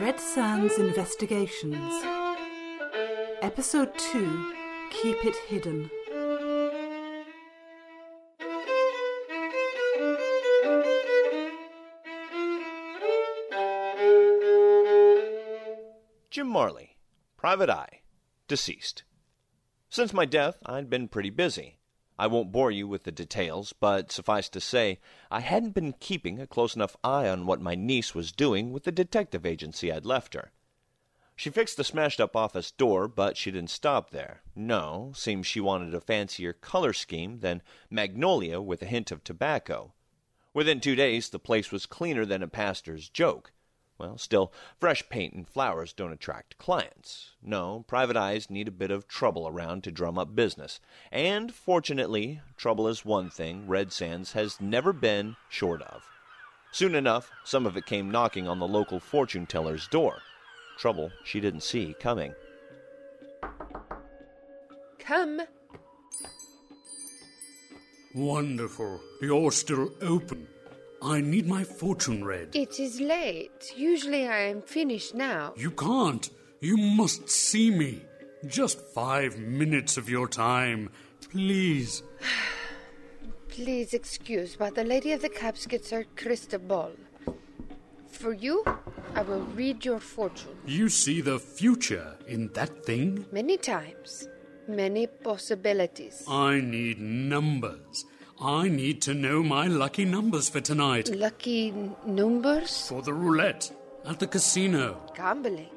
Red Sands Investigations. Episode 2 Keep It Hidden. Jim Marley, Private Eye, deceased. Since my death, I'd been pretty busy. I won't bore you with the details, but suffice to say, I hadn't been keeping a close enough eye on what my niece was doing with the detective agency I'd left her. She fixed the smashed up office door, but she didn't stop there. No, seems she wanted a fancier color scheme than magnolia with a hint of tobacco. Within two days, the place was cleaner than a pastor's joke. Well, still, fresh paint and flowers don't attract clients. No, private eyes need a bit of trouble around to drum up business. And, fortunately, trouble is one thing Red Sands has never been short of. Soon enough, some of it came knocking on the local fortune teller's door. Trouble she didn't see coming. Come. Wonderful. You're still open. I need my fortune read. It is late. Usually I am finished now. You can't. You must see me. Just five minutes of your time. Please. Please excuse, but the lady of the caps gets her crystal ball. For you, I will read your fortune. You see the future in that thing? Many times. Many possibilities. I need numbers. I need to know my lucky numbers for tonight. Lucky numbers? For the roulette at the casino. Gambling?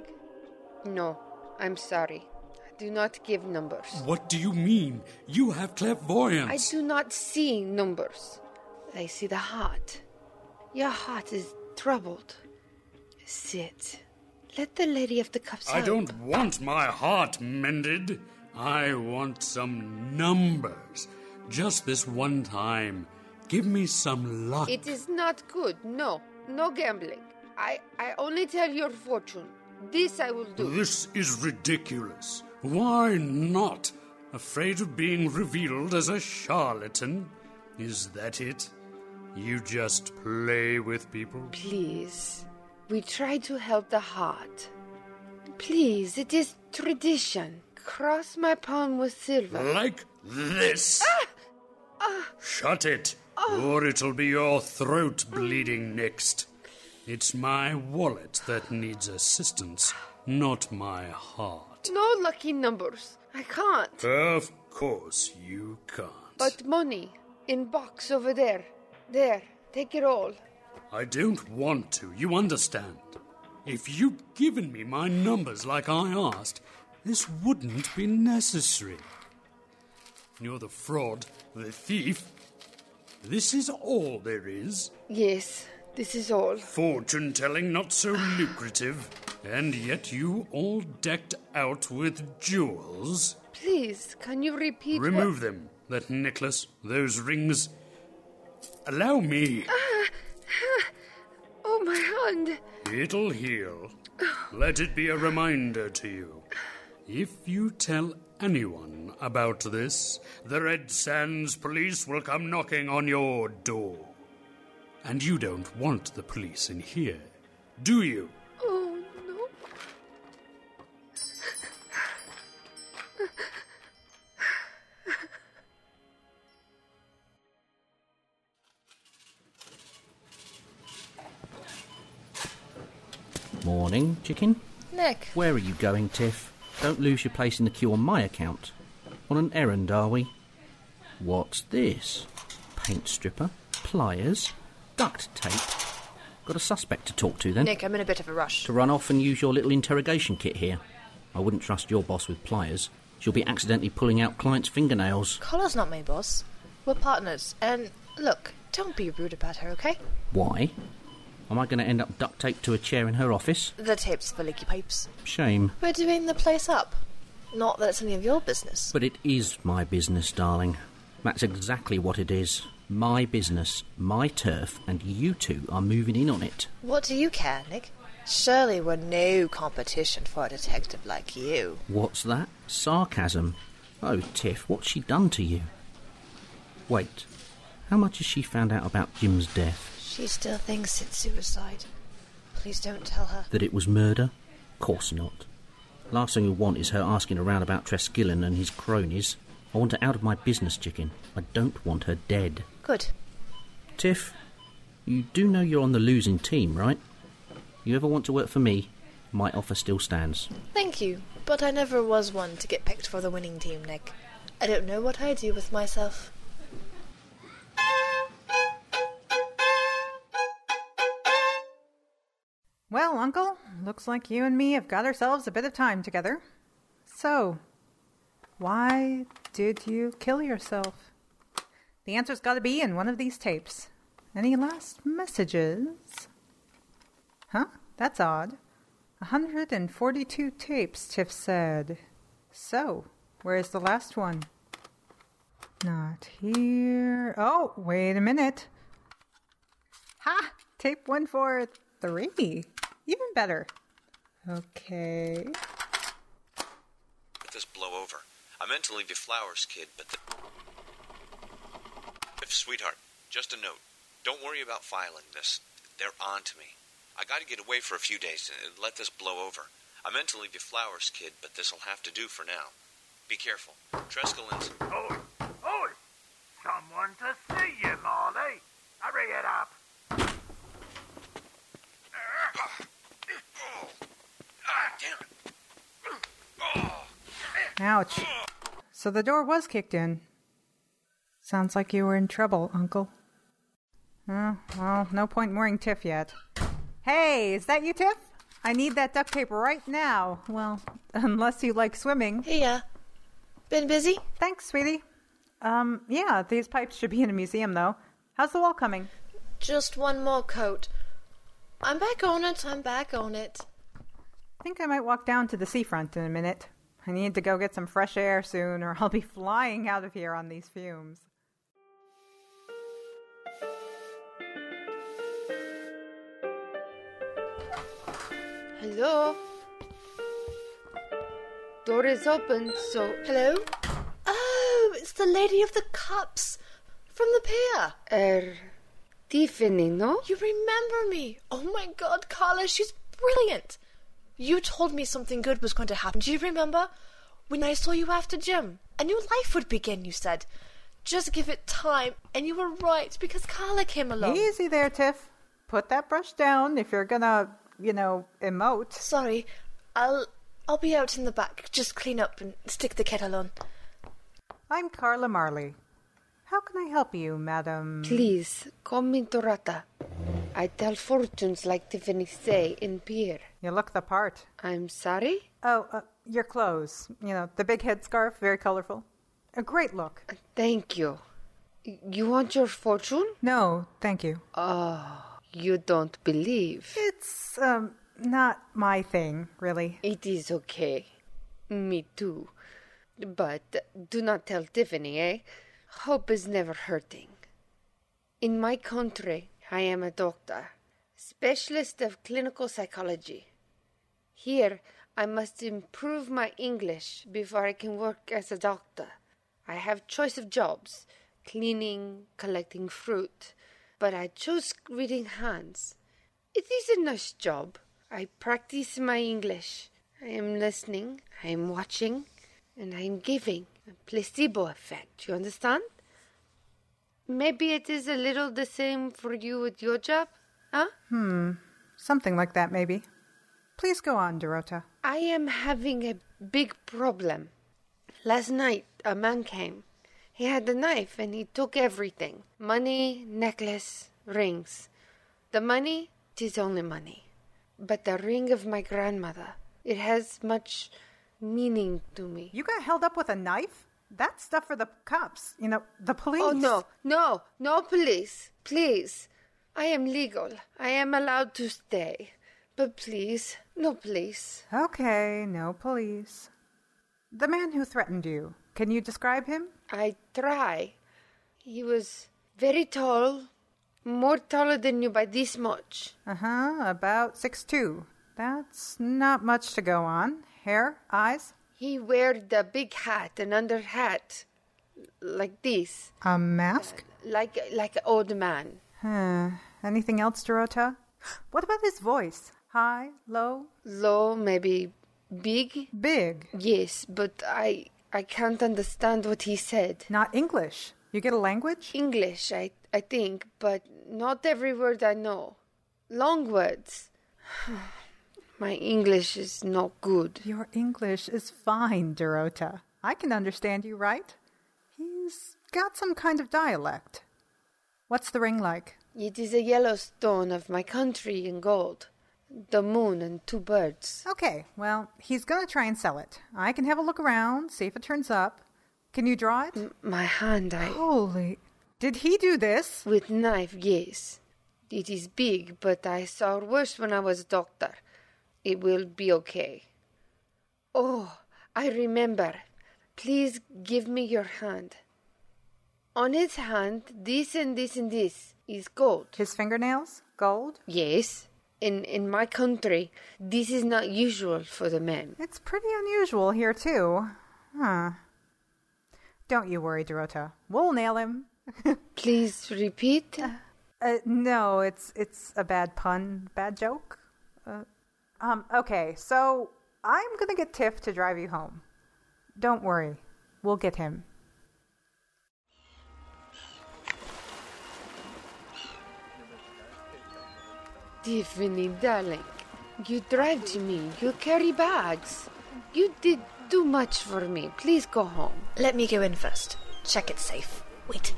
No, I'm sorry. I do not give numbers. What do you mean? You have clairvoyance. I do not see numbers. I see the heart. Your heart is troubled. Sit. Let the lady of the cups I help. don't want my heart mended. I want some numbers. Just this one time. Give me some luck. It is not good. No, no gambling. I, I only tell your fortune. This I will do. This is ridiculous. Why not? Afraid of being revealed as a charlatan? Is that it? You just play with people? Please, we try to help the heart. Please, it is tradition. Cross my palm with silver. Like this? Ah! Shut it, or it'll be your throat bleeding next. It's my wallet that needs assistance, not my heart. No lucky numbers. I can't. Of course you can't. But money in box over there. There, take it all. I don't want to, you understand? If you'd given me my numbers like I asked, this wouldn't be necessary. You're the fraud, the thief. This is all there is. Yes, this is all. Fortune telling not so lucrative, and yet you all decked out with jewels. Please, can you repeat what- Remove them. That necklace, those rings. Allow me. Ah, ah, oh, my hand. It'll heal. Let it be a reminder to you. If you tell anyone about this, the Red Sands police will come knocking on your door. And you don't want the police in here, do you? Oh, no. Morning, chicken. Nick, Where are you going, Tiff? Don't lose your place in the queue on my account. On an errand, are we? What's this? Paint stripper, pliers, duct tape. Got a suspect to talk to then? Nick, I'm in a bit of a rush. To run off and use your little interrogation kit here. I wouldn't trust your boss with pliers. She'll be accidentally pulling out clients' fingernails. Carla's not my boss. We're partners, and look, don't be rude about her, okay? Why? Am I going to end up duct taped to a chair in her office? The tape's for leaky pipes. Shame. We're doing the place up. Not that it's any of your business. But it is my business, darling. That's exactly what it is. My business, my turf, and you two are moving in on it. What do you care, Nick? Surely we're no competition for a detective like you. What's that? Sarcasm? Oh, Tiff, what's she done to you? Wait, how much has she found out about Jim's death? She still thinks it's suicide. Please don't tell her. That it was murder? Course not. Last thing I want is her asking around about Treskillen and his cronies. I want her out of my business, chicken. I don't want her dead. Good. Tiff, you do know you're on the losing team, right? You ever want to work for me? My offer still stands. Thank you, but I never was one to get picked for the winning team, Nick. I don't know what I do with myself. Well, Uncle, looks like you and me have got ourselves a bit of time together. So, why did you kill yourself? The answer's got to be in one of these tapes. Any last messages? Huh? That's odd. 142 tapes, Tiff said. So, where's the last one? Not here. Oh, wait a minute. Ha! Tape 143. Even better. Okay. Let this blow over. I meant to leave you flowers, kid, but the... If, sweetheart, just a note. Don't worry about filing this. They're on to me. I gotta get away for a few days and let this blow over. I meant to leave you flowers, kid, but this'll have to do for now. Be careful. Treskellins. Oi, oi! Someone to see you, Marley. Hurry it up. Ah, damn it. Oh. Ouch. So the door was kicked in. Sounds like you were in trouble, Uncle. Oh, well, no point in worrying Tiff yet. Hey, is that you, Tiff? I need that duct tape right now. Well, unless you like swimming. Hey, uh, been busy? Thanks, sweetie. Um, yeah, these pipes should be in a museum, though. How's the wall coming? Just one more coat. I'm back on it, I'm back on it. I think I might walk down to the seafront in a minute. I need to go get some fresh air soon, or I'll be flying out of here on these fumes. Hello? Door is open, so. Hello? Oh, it's the Lady of the Cups from the pier. Er. Tiffany, no? You remember me? Oh my god, Carla, she's brilliant. You told me something good was going to happen. Do you remember? When I saw you after gym, a new life would begin, you said. Just give it time, and you were right because Carla came along. Easy there, Tiff. Put that brush down if you're gonna, you know, emote. Sorry, I'll I'll be out in the back. Just clean up and stick the kettle on. I'm Carla Marley. How can I help you, madam? Please, call me Dorota. I tell fortunes like Tiffany say in pier. You look the part. I'm sorry? Oh, uh, your clothes. You know, the big headscarf, very colorful. A great look. Thank you. You want your fortune? No, thank you. Oh, you don't believe. It's, um, not my thing, really. It is okay. Me too. But do not tell Tiffany, eh? Hope is never hurting. In my country, I am a doctor, specialist of clinical psychology. Here, I must improve my English before I can work as a doctor. I have choice of jobs, cleaning, collecting fruit, but I chose reading hands. It is a nice job. I practice my English. I am listening, I am watching, and I am giving. A placebo effect, you understand? Maybe it is a little the same for you with your job, huh? Hmm. Something like that, maybe. Please go on, Dorota. I am having a big problem. Last night, a man came. He had a knife and he took everything money, necklace, rings. The money, tis only money. But the ring of my grandmother, it has much meaning to me. You got held up with a knife? That's stuff for the cops. You know, the police. Oh, no, no, no police. Please. I am legal. I am allowed to stay. But please, no police. Okay, no police. The man who threatened you, can you describe him? I try. He was very tall, more taller than you by this much. Uh huh, about six two. That's not much to go on. Hair, eyes, He wore the big hat and under hat, like this, a mask. like like an old man. Huh. Anything else, Dorota? What about his voice? High? Low? Low, maybe big? Big? Yes, but I I can't understand what he said. Not English. You get a language? English, I I think, but not every word I know. Long words. My English is not good. Your English is fine, Dorota. I can understand you, right? He's got some kind of dialect. What's the ring like? It is a yellow stone of my country in gold. The moon and two birds. Okay, well, he's gonna try and sell it. I can have a look around, see if it turns up. Can you draw it? My hand, I. Holy. Did he do this? With knife, yes. It is big, but I saw worse when I was a doctor. It will be okay. Oh, I remember. Please give me your hand. On his hand, this and this and this is gold. His fingernails? Gold? Yes. In in my country, this is not usual for the men. It's pretty unusual here, too. Huh. Don't you worry, Dorota. We'll nail him. Please repeat. Uh, no, it's it's a bad pun, bad joke. Uh, um, okay, so I'm gonna get Tiff to drive you home. Don't worry, we'll get him. Tiffany, darling, you drive to me. You carry bags. You did too much for me. Please go home. Let me go in first. Check it's safe. Wait.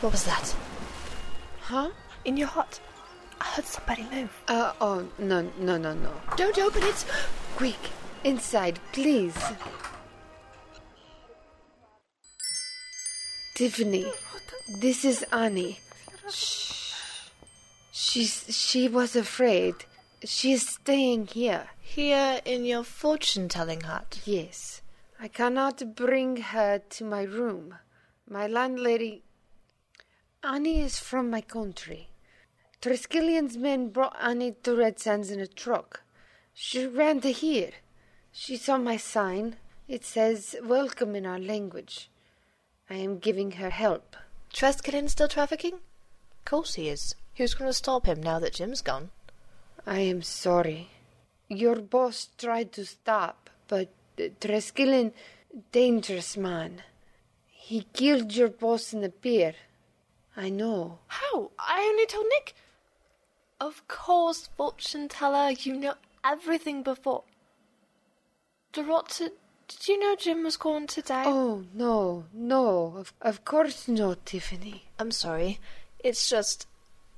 What was that? Huh? In your hut. I heard somebody move. Uh, oh, no, no, no, no. Don't open it! Quick, inside, please. Tiffany, this is Annie. Shh. She's she was afraid. She's staying here. Here in your fortune telling hut. Yes. I cannot bring her to my room. My landlady Annie is from my country. Triskelian's men brought Annie to Red Sands in a truck. She ran to here. She saw my sign. It says welcome in our language. I am giving her help. Treskelen still trafficking? Of course he is. Who's going to stop him now that Jim's gone? I am sorry. Your boss tried to stop, but Treskelen, dangerous man. He killed your boss in the pier. I know. How? I only told Nick. Of course, fortune teller, you know everything before. Dorota, did you know Jim was gone today? Oh, no, no, of, of course not, Tiffany. I'm sorry. It's just,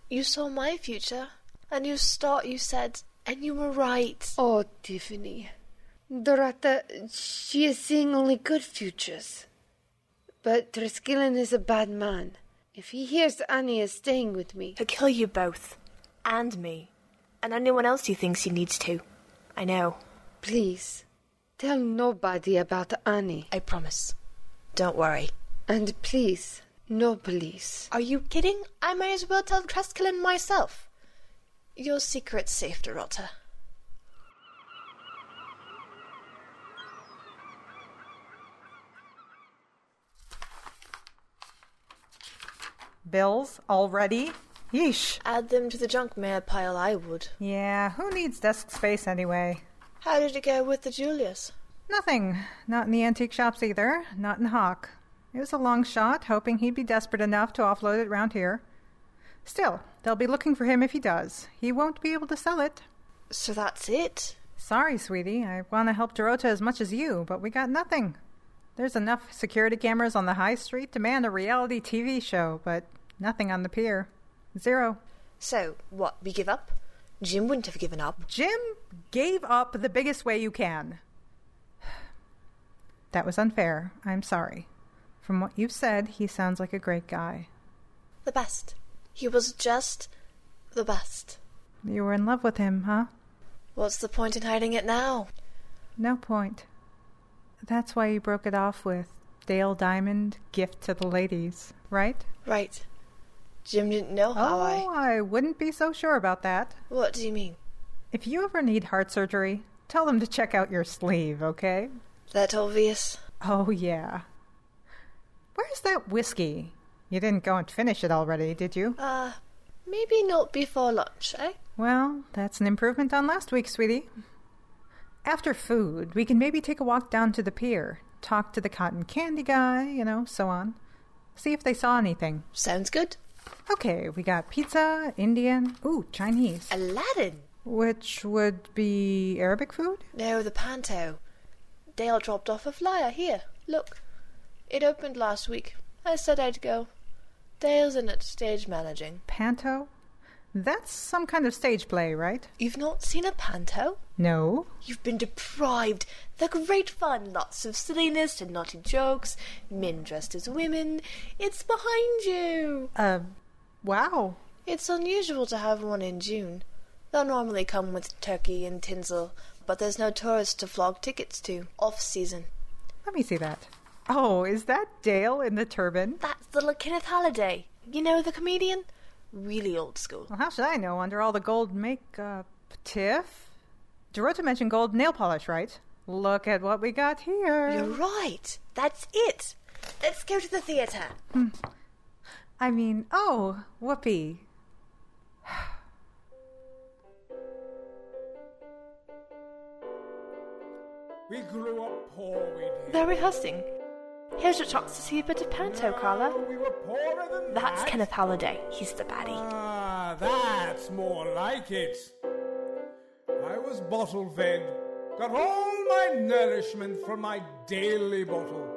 you saw my future. and you start, you said, and you were right. Oh, Tiffany. Dorota, she is seeing only good futures. But Triskelion is a bad man. If he hears Annie is staying with me, He'll kill you both. And me. And anyone else he thinks he needs to. I know. please, tell nobody about Annie. I promise. Don't worry. And please, no police. Are you kidding? I may as well tell Treskelen myself. Your secret's safe, Dorota. Bills already? Yeesh. Add them to the junk mail pile, I would. Yeah, who needs desk space anyway? How did it go with the Julius? Nothing. Not in the antique shops either. Not in Hawk. It was a long shot, hoping he'd be desperate enough to offload it round here. Still, they'll be looking for him if he does. He won't be able to sell it. So that's it? Sorry, sweetie. I want to help Dorota as much as you, but we got nothing. There's enough security cameras on the high street to man a reality TV show, but nothing on the pier. Zero. So, what, we give up? Jim wouldn't have given up. Jim gave up the biggest way you can. That was unfair. I'm sorry. From what you've said, he sounds like a great guy. The best. He was just the best. You were in love with him, huh? What's the point in hiding it now? No point. That's why you broke it off with Dale Diamond, gift to the ladies, right? Right. Jim didn't know how oh, I. I wouldn't be so sure about that. What do you mean? If you ever need heart surgery, tell them to check out your sleeve, okay? That obvious? Oh, yeah. Where's that whiskey? You didn't go and finish it already, did you? Uh, Maybe not before lunch, eh? Well, that's an improvement on last week, sweetie. After food, we can maybe take a walk down to the pier, talk to the cotton candy guy, you know, so on. See if they saw anything. Sounds good. Okay, we got pizza, Indian, ooh, Chinese, Aladdin. which would be Arabic food? No, the panto. Dale dropped off a flyer here. Look. It opened last week. I said I'd go. Dale's in it, stage managing. Panto? That's some kind of stage play, right? You've not seen a panto? No. You've been deprived. They're great fun. Lots of silliness and naughty jokes. Men dressed as women. It's behind you. Uh, wow. It's unusual to have one in June. They'll normally come with turkey and tinsel, but there's no tourists to flog tickets to. Off season. Let me see that. Oh, is that Dale in the turban? That's little Kenneth Halliday. You know the comedian? Really old school. Well, how should I know under all the gold makeup? Tiff? Dorota mentioned gold nail polish, right? Look at what we got here. You're right. That's it. Let's go to the theatre. Hmm. I mean, oh, whoopee. We grew up poor, we did. They're rehearsing. Here's your chance to see a bit of panto, Carla. No, we were poorer than That's that. Kenneth Halliday. He's the baddie. Ah, that's more like it. I was bottle fed. Got all my nourishment from my daily bottle.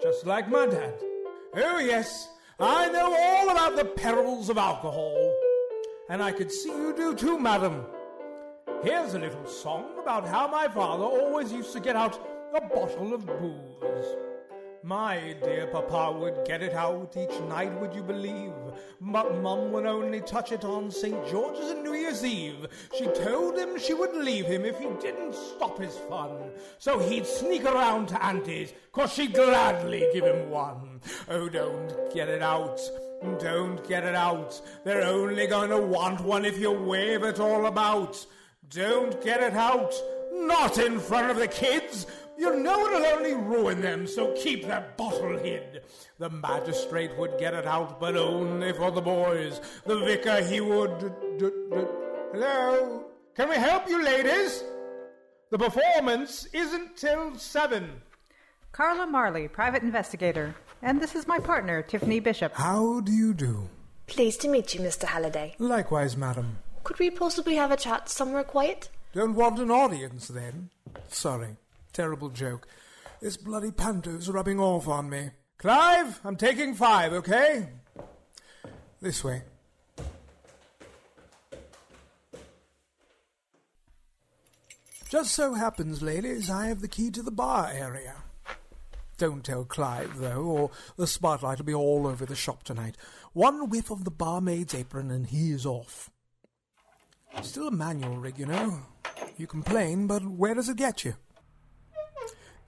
Just like my dad. Oh, yes, I know all about the perils of alcohol. And I could see you do too, madam. Here's a little song about how my father always used to get out a bottle of booze. My dear papa would get it out each night, would you believe? But mum would only touch it on St. George's and New Year's Eve. She told him she would leave him if he didn't stop his fun. So he'd sneak around to Auntie's, cause she'd gladly give him one. Oh, don't get it out. Don't get it out. They're only gonna want one if you wave it all about. Don't get it out. Not in front of the kids. You know it'll only ruin them, so keep that bottle hid. The magistrate would get it out, but only for the boys. The vicar, he would. d- d- d- Hello? Can we help you, ladies? The performance isn't till seven. Carla Marley, private investigator. And this is my partner, Tiffany Bishop. How do you do? Pleased to meet you, Mr. Halliday. Likewise, madam. Could we possibly have a chat somewhere quiet? Don't want an audience, then? Sorry. Terrible joke. This bloody panto's rubbing off on me. Clive, I'm taking five, okay? This way. Just so happens, ladies, I have the key to the bar area. Don't tell Clive, though, or the spotlight will be all over the shop tonight. One whiff of the barmaid's apron and he is off. Still a manual rig, you know. You complain, but where does it get you?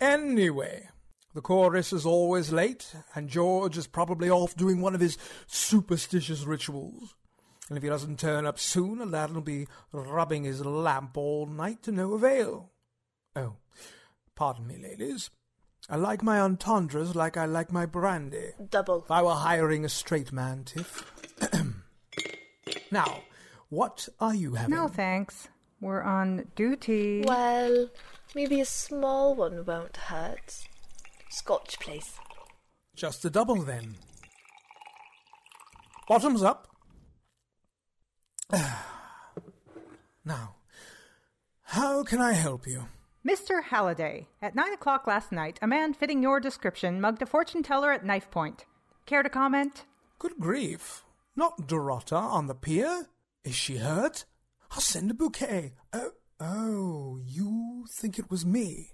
Anyway, the chorus is always late, and George is probably off doing one of his superstitious rituals. And if he doesn't turn up soon, Aladdin will be rubbing his lamp all night to no avail. Oh, pardon me, ladies. I like my entendres like I like my brandy. Double. If I were hiring a straight man, Tiff. now, what are you having? No thanks. We're on duty. Well, maybe a small one won't hurt. Scotch, please. Just a double then. Bottoms up. now, how can I help you? Mr. Halliday, at nine o'clock last night, a man fitting your description mugged a fortune teller at knife point. Care to comment? Good grief. Not Dorota on the pier? Is she hurt? I'll send a bouquet. Oh, oh, you think it was me?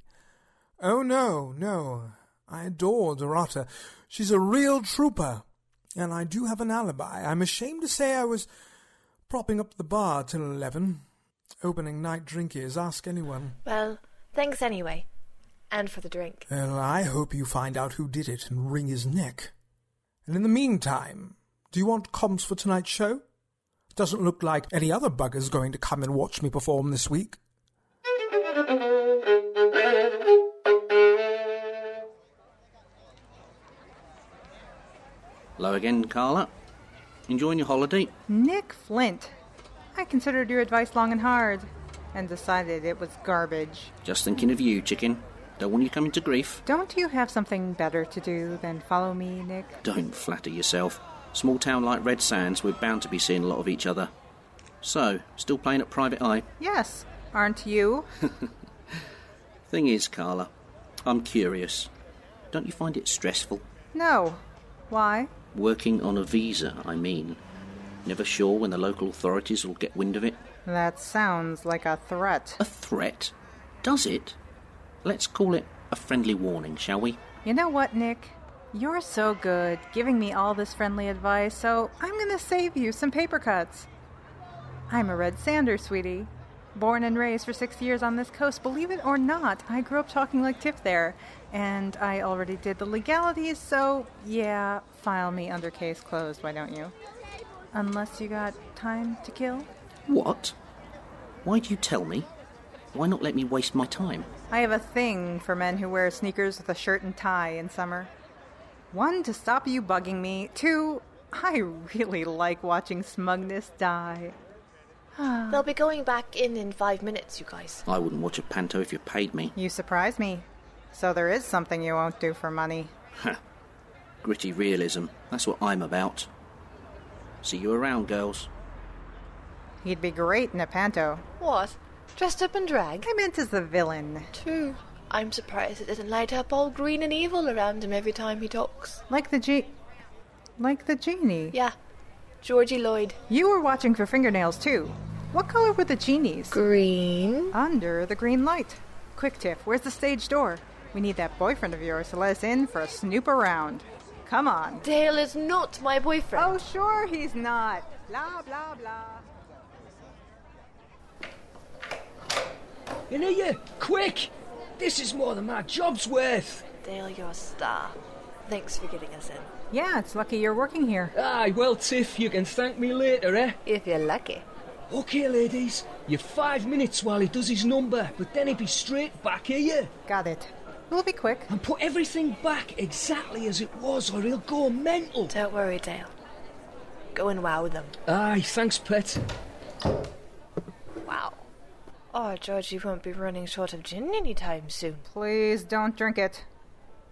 Oh, no, no. I adore Dorota. She's a real trooper. And I do have an alibi. I'm ashamed to say I was propping up the bar till eleven. Opening night drink is, ask anyone. Well, thanks anyway. And for the drink. Well, I hope you find out who did it and wring his neck. And in the meantime, do you want comps for tonight's show? Doesn't look like any other bugger's going to come and watch me perform this week. Hello again, Carla. Enjoying your holiday? Nick Flint. I considered your advice long and hard and decided it was garbage. Just thinking of you, chicken. Don't want you coming to grief. Don't you have something better to do than follow me, Nick? Don't flatter yourself. Small town like Red Sands, we're bound to be seeing a lot of each other. So, still playing at Private Eye? Yes, aren't you? Thing is, Carla, I'm curious. Don't you find it stressful? no. Why? Working on a visa, I mean. Never sure when the local authorities will get wind of it? That sounds like a threat. A threat? Does it? Let's call it a friendly warning, shall we? You know what, Nick? You're so good giving me all this friendly advice, so I'm gonna save you some paper cuts. I'm a Red Sander, sweetie. Born and raised for six years on this coast. Believe it or not, I grew up talking like Tiff there, and I already did the legalities, so yeah, file me under case closed, why don't you? Unless you got time to kill? What? Why do you tell me? Why not let me waste my time? I have a thing for men who wear sneakers with a shirt and tie in summer. One, to stop you bugging me. Two, I really like watching smugness die. They'll be going back in in five minutes, you guys. I wouldn't watch a panto if you paid me. You surprise me. So there is something you won't do for money. Ha. Gritty realism. That's what I'm about. See you around, girls. He'd be great in a panto. What? Dressed up in drag? I meant as the villain. True. I'm surprised it doesn't light up all green and evil around him every time he talks. Like the G. Like the genie. Yeah. Georgie Lloyd. You were watching for fingernails too. What color were the genies? Green. Under the green light. Quick, Tiff, where's the stage door? We need that boyfriend of yours to let us in for a snoop around. Come on. Dale is not my boyfriend. Oh, sure he's not. Blah, blah, blah. In here, quick! This is more than my job's worth. Dale, you're a star. Thanks for getting us in. Yeah, it's lucky you're working here. Aye, well, Tiff, you can thank me later, eh? If you're lucky. Okay, ladies, you've five minutes while he does his number, but then he'll be straight back here. Got it. We'll be quick. And put everything back exactly as it was, or he'll go mental. Don't worry, Dale. Go and wow them. Aye, thanks, pet. Oh, George, you won't be running short of gin anytime soon. Please don't drink it.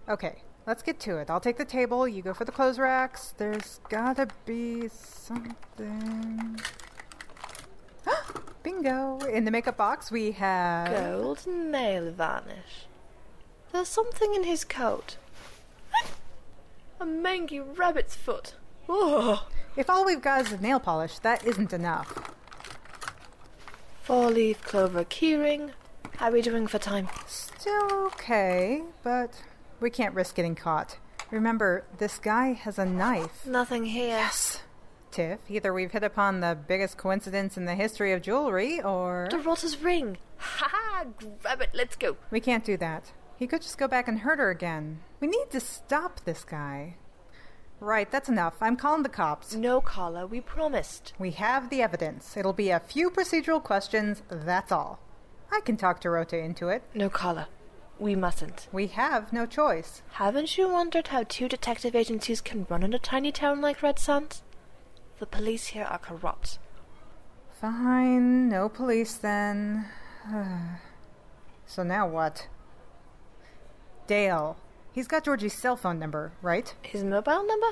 Okay, let's get to it. I'll take the table, you go for the clothes racks. There's gotta be something. Bingo! In the makeup box, we have. Gold nail varnish. There's something in his coat. A mangy rabbit's foot. Oh. If all we've got is nail polish, that isn't enough. Four leaf clover keyring. How are we doing for time? Still okay, but we can't risk getting caught. Remember, this guy has a knife. Nothing here. Yes. Tiff, either we've hit upon the biggest coincidence in the history of jewelry, or. Dorota's ring. Ha ha! Grab it, let's go. We can't do that. He could just go back and hurt her again. We need to stop this guy. Right, that's enough. I'm calling the cops. No, Carla, we promised. We have the evidence. It'll be a few procedural questions, that's all. I can talk to Dorota into it. No, Carla. We mustn't. We have no choice. Haven't you wondered how two detective agencies can run in a tiny town like Red Sands? The police here are corrupt. Fine, no police then. so now what? Dale. He's got Georgie's cell phone number, right? His mobile number?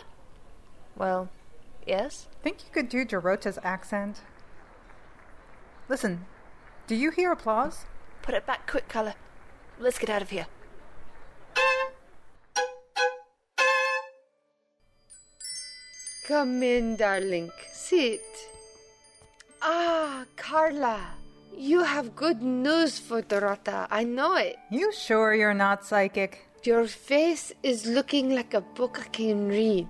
Well, yes. Think you could do Dorota's accent? Listen, do you hear applause? Put it back quick, Carla. Let's get out of here. Come in, darling. Sit. Ah, Carla. You have good news for Dorota. I know it. You sure you're not psychic? Your face is looking like a book I can read.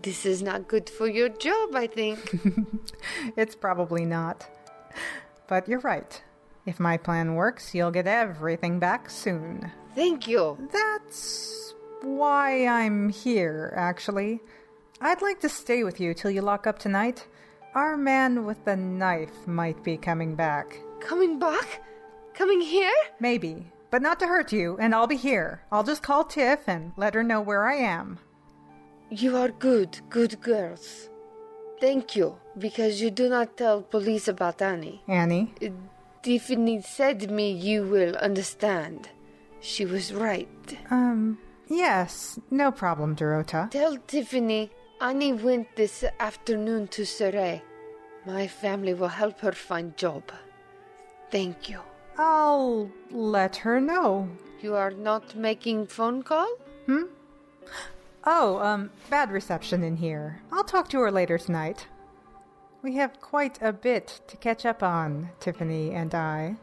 This is not good for your job, I think. it's probably not. But you're right. If my plan works, you'll get everything back soon. Thank you. That's why I'm here, actually. I'd like to stay with you till you lock up tonight. Our man with the knife might be coming back. Coming back? Coming here? Maybe, but not to hurt you, and I'll be here. I'll just call Tiff and let her know where I am. You are good, good girls. Thank you, because you do not tell police about Annie. Annie? Tiffany said me you will understand. She was right. Um, yes, no problem, Dorota. Tell Tiffany Annie went this afternoon to Surrey. My family will help her find job. Thank you. I'll let her know. You are not making phone call? Hmm? Oh, um, bad reception in here. I'll talk to her later tonight. We have quite a bit to catch up on, Tiffany and I.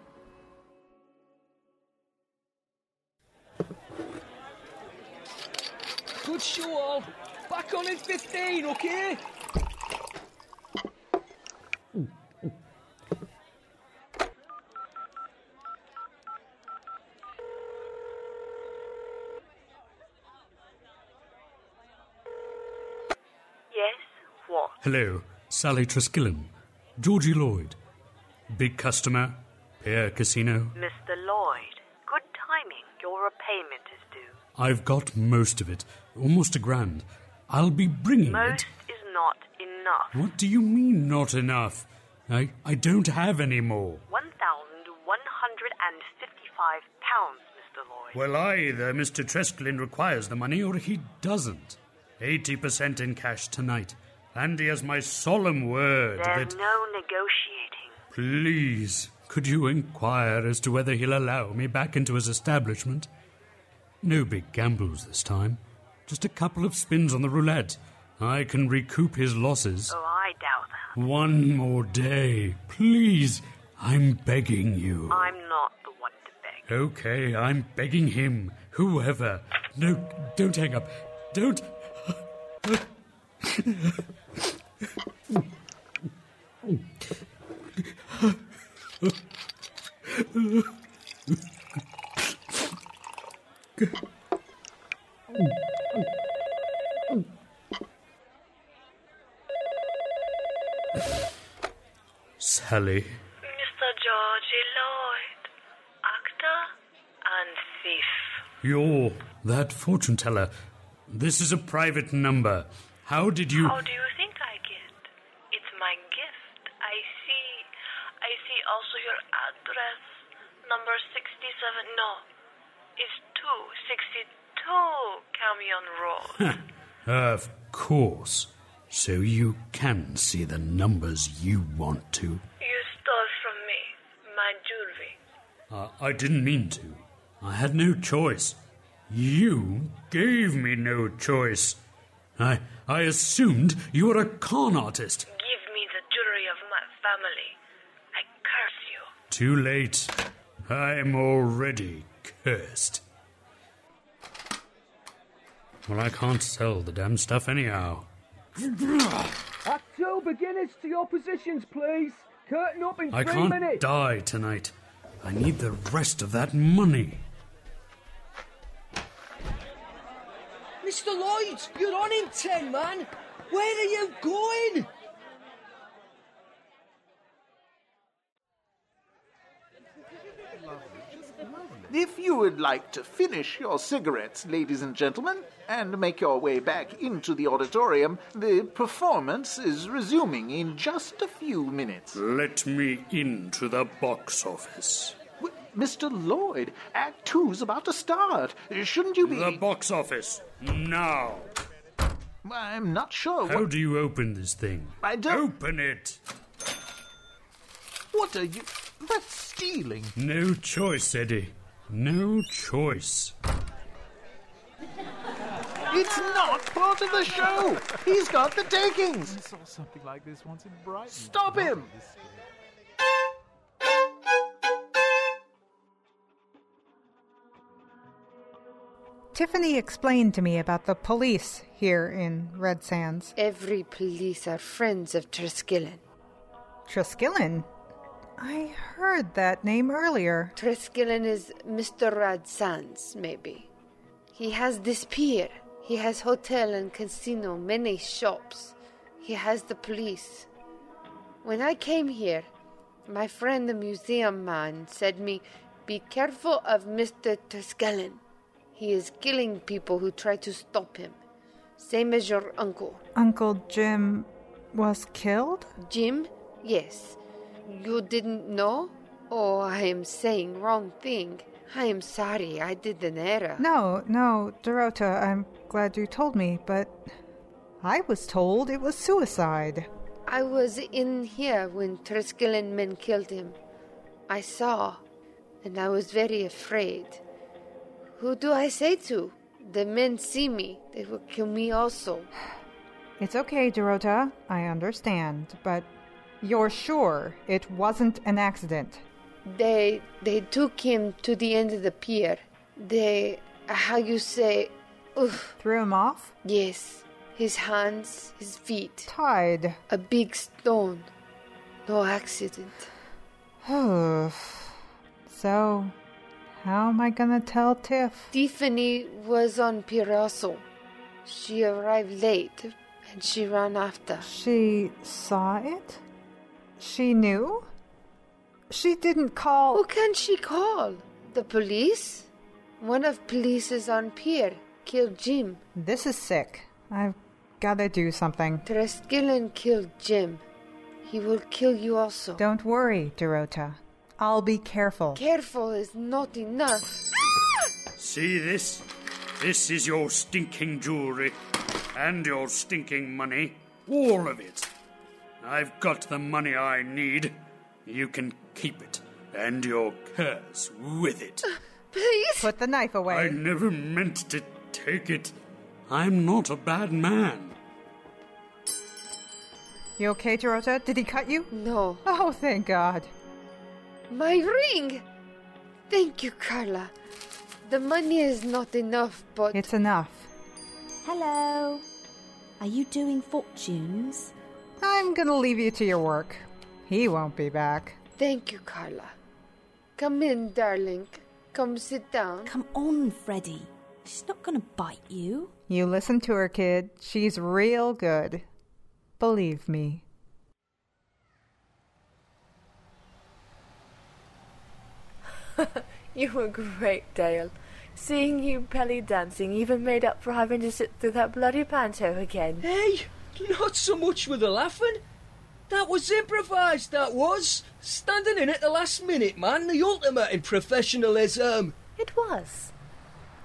Good show all. Back on in 15, okay? Yes? What? Hello, Sally Triskillen. Georgie Lloyd. Big customer, Pier Casino. Mr. Lloyd, good timing. Your repayment is due. I've got most of it, almost a grand. I'll be bringing Most is not enough. What do you mean, not enough? I, I don't have any more. £1,155, Mr. Lloyd. Well, either Mr. Tresklin requires the money or he doesn't. 80% in cash tonight. And has my solemn word There's that. no negotiating. Please, could you inquire as to whether he'll allow me back into his establishment? No big gambles this time. Just a couple of spins on the roulette. I can recoup his losses. Oh, I doubt that. One more day, please. I'm begging you. I'm not the one to beg. Okay, I'm begging him. Whoever. No, don't hang up. Don't. Sally. Mr. Georgie Lloyd, actor and thief. You're that fortune teller. This is a private number. How did you. How do you think I get? It's my gift. I see. I see also your address. Number 67. No. It's 262 Camion Road. Of course. So you can see the numbers you want to. You stole from me my jewelry. Uh, I didn't mean to. I had no choice. You gave me no choice. I I assumed you were a con artist. Give me the jewelry of my family. I curse you. Too late. I'm already cursed. Well, I can't sell the damn stuff anyhow. Act two, beginners to your positions, please. Curtain up in I three can't minutes. die tonight. I need the rest of that money. Mr. Lloyd, you're on in ten, man. Where are you going? If you would like to finish your cigarettes, ladies and gentlemen, and make your way back into the auditorium, the performance is resuming in just a few minutes. Let me into the box office. W- Mr. Lloyd, Act Two's about to start. Shouldn't you be. The box office. Now. I'm not sure. How what... do you open this thing? I don't. Open it! What are you. That's stealing. No choice, Eddie. No choice. It's not part of the show. He's got the takings. I saw something like this once in Brighton. Stop him! Tiffany explained to me about the police here in Red Sands. Every police are friends of Triskillen. Triskillen? I heard that name earlier. Triskillen is Mr. Rad Sands, maybe. He has this pier. He has hotel and casino, many shops. He has the police. When I came here, my friend the museum man said me, be careful of Mr. Triskillen. He is killing people who try to stop him. Same as your uncle. Uncle Jim. was killed? Jim? Yes. You didn't know? Oh, I am saying wrong thing. I am sorry, I did an error. No, no, Dorota, I'm glad you told me, but I was told it was suicide. I was in here when Triskelion men killed him. I saw, and I was very afraid. Who do I say to? The men see me. They will kill me also. It's okay, Dorota. I understand, but you're sure it wasn't an accident? They they took him to the end of the pier. They how you say oof. Threw him off? Yes. His hands, his feet. Tied. A big stone. No accident. Oh. So how am I gonna tell Tiff? Tiffany was on pier also. She arrived late and she ran after. She saw it? She knew? She didn't call. Who can she call? The police? One of police's on pier killed Jim. This is sick. I've gotta do something. Triskelion killed Jim. He will kill you also. Don't worry, Dorota. I'll be careful. Careful is not enough. See this? This is your stinking jewelry. And your stinking money. All of it. I've got the money I need. You can keep it. And your curse with it. Uh, please? Put the knife away. I never meant to take it. I'm not a bad man. You okay, Dorota? Did he cut you? No. Oh, thank God. My ring! Thank you, Carla. The money is not enough, but. It's enough. Hello. Are you doing fortunes? I'm gonna leave you to your work. He won't be back. Thank you, Carla. Come in, darling. Come sit down. Come on, Freddy. She's not gonna bite you. You listen to her, kid. She's real good. Believe me. you were great, Dale. Seeing you belly dancing even made up for having to sit through that bloody panto again. Hey, not so much with the laughing. That was improvised, that was. Standing in at the last minute, man. The ultimate in professionalism. It was.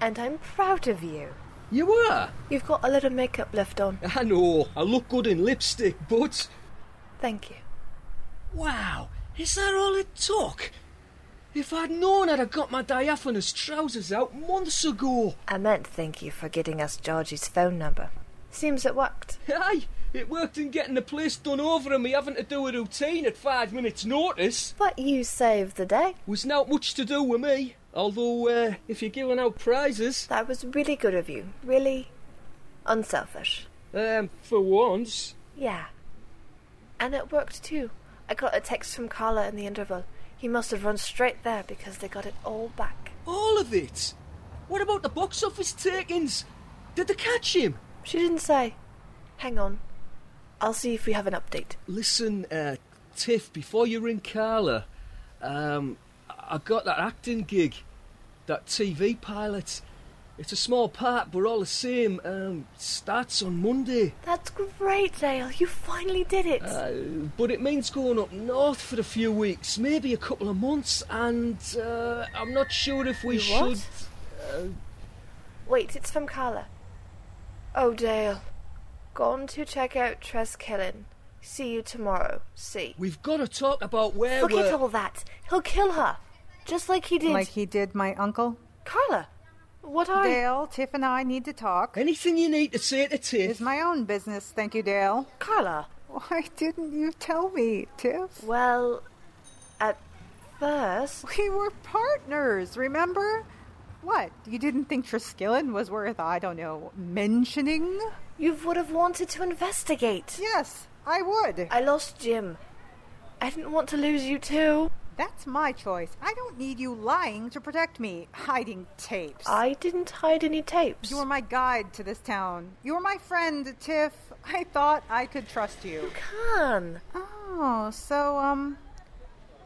And I'm proud of you. You were? You've got a little makeup left on. I know. I look good in lipstick, but. Thank you. Wow, is that all it took? If I'd known I'd have got my diaphanous trousers out months ago. I meant thank you for getting us Georgie's phone number. Seems it worked. Aye, it worked in getting the place done over and me having to do a routine at five minutes' notice. But you saved the day. Was not much to do with me. Although, uh, if you're giving out prizes. That was really good of you. Really unselfish. Um, for once. Yeah. And it worked too. I got a text from Carla in the interval. He must have run straight there because they got it all back. All of it? What about the box office takings? Did they catch him? She didn't say. Hang on. I'll see if we have an update. Listen, uh, Tiff, before you ring Carla, um, I got that acting gig, that TV pilot. It's a small part, but all the same, um, starts on Monday. That's great, Dale. You finally did it. Uh, but it means going up north for a few weeks, maybe a couple of months, and uh, I'm not sure if we You should. what? Uh, Wait, it's from Carla. Oh, Dale. Gone to check out Triskelion. See you tomorrow. See. we've got to talk about where Forget we're. all that. He'll kill her. Just like he did. Like he did my uncle? Carla, what are Dale, Tiff and I need to talk. Anything you need to say to Tiff. It's my own business, thank you, Dale. Carla. Why didn't you tell me, Tiff? Well, at first. We were partners, remember? What? You didn't think Triskelion was worth, I don't know, mentioning? You would have wanted to investigate. Yes, I would. I lost Jim. I didn't want to lose you too. That's my choice. I don't need you lying to protect me, hiding tapes. I didn't hide any tapes. You were my guide to this town. You were my friend, Tiff. I thought I could trust you. You can. Oh, so, um,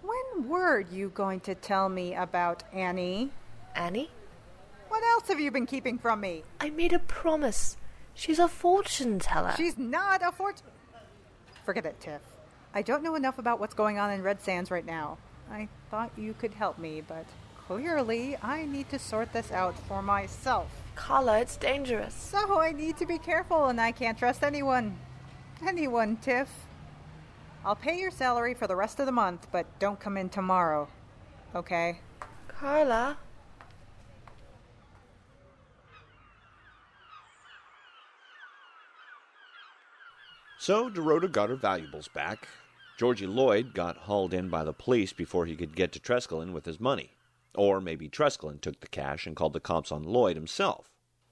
when were you going to tell me about Annie? Annie? What else have you been keeping from me? I made a promise. She's a fortune teller. She's not a fortune. Forget it, Tiff. I don't know enough about what's going on in Red Sands right now. I thought you could help me, but clearly I need to sort this out for myself. Carla, it's dangerous. So I need to be careful, and I can't trust anyone. Anyone, Tiff. I'll pay your salary for the rest of the month, but don't come in tomorrow. Okay? Carla? So Dorota got her valuables back. Georgie Lloyd got hauled in by the police before he could get to Triskelion with his money. Or maybe Triskelion took the cash and called the cops on Lloyd himself.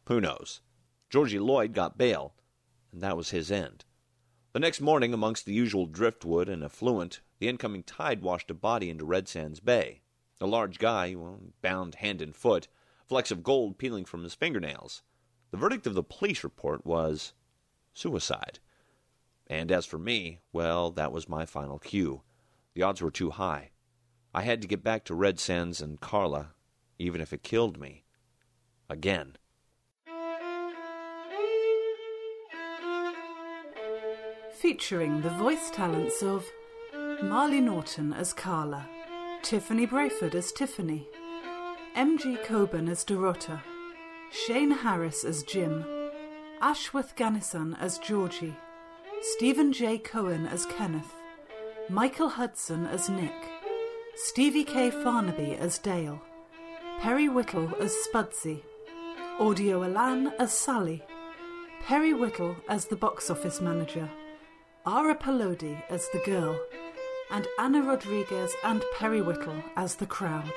Who knows? Georgie Lloyd got bail, and that was his end. The next morning, amongst the usual driftwood and affluent, the incoming tide washed a body into Red Sands Bay. A large guy, well, bound hand and foot, flecks of gold peeling from his fingernails. The verdict of the police report was suicide. And as for me, well, that was my final cue. The odds were too high. I had to get back to Red Sands and Carla, even if it killed me. Again. Featuring the voice talents of Marley Norton as Carla, Tiffany Brayford as Tiffany, M.G. Coburn as Dorota, Shane Harris as Jim, Ashworth Gannisan as Georgie, Stephen J. Cohen as Kenneth, Michael Hudson as Nick, Stevie K. Farnaby as Dale, Perry Whittle as Spudsy, Audio Alan as Sally, Perry Whittle as the box office manager, Ara Palodi as the girl, and Anna Rodriguez and Perry Whittle as the crowd.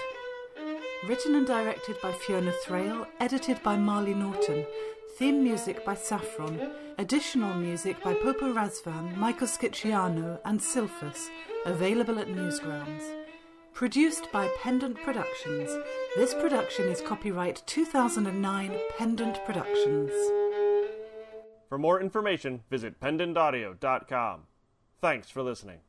Written and directed by Fiona Thrale, edited by Marley Norton, theme music by Saffron, additional music by Popo Razvan, Michael Scicciano, and Silphus, available at Newgrounds. Produced by Pendant Productions. This production is copyright 2009 Pendant Productions. For more information, visit pendantaudio.com. Thanks for listening.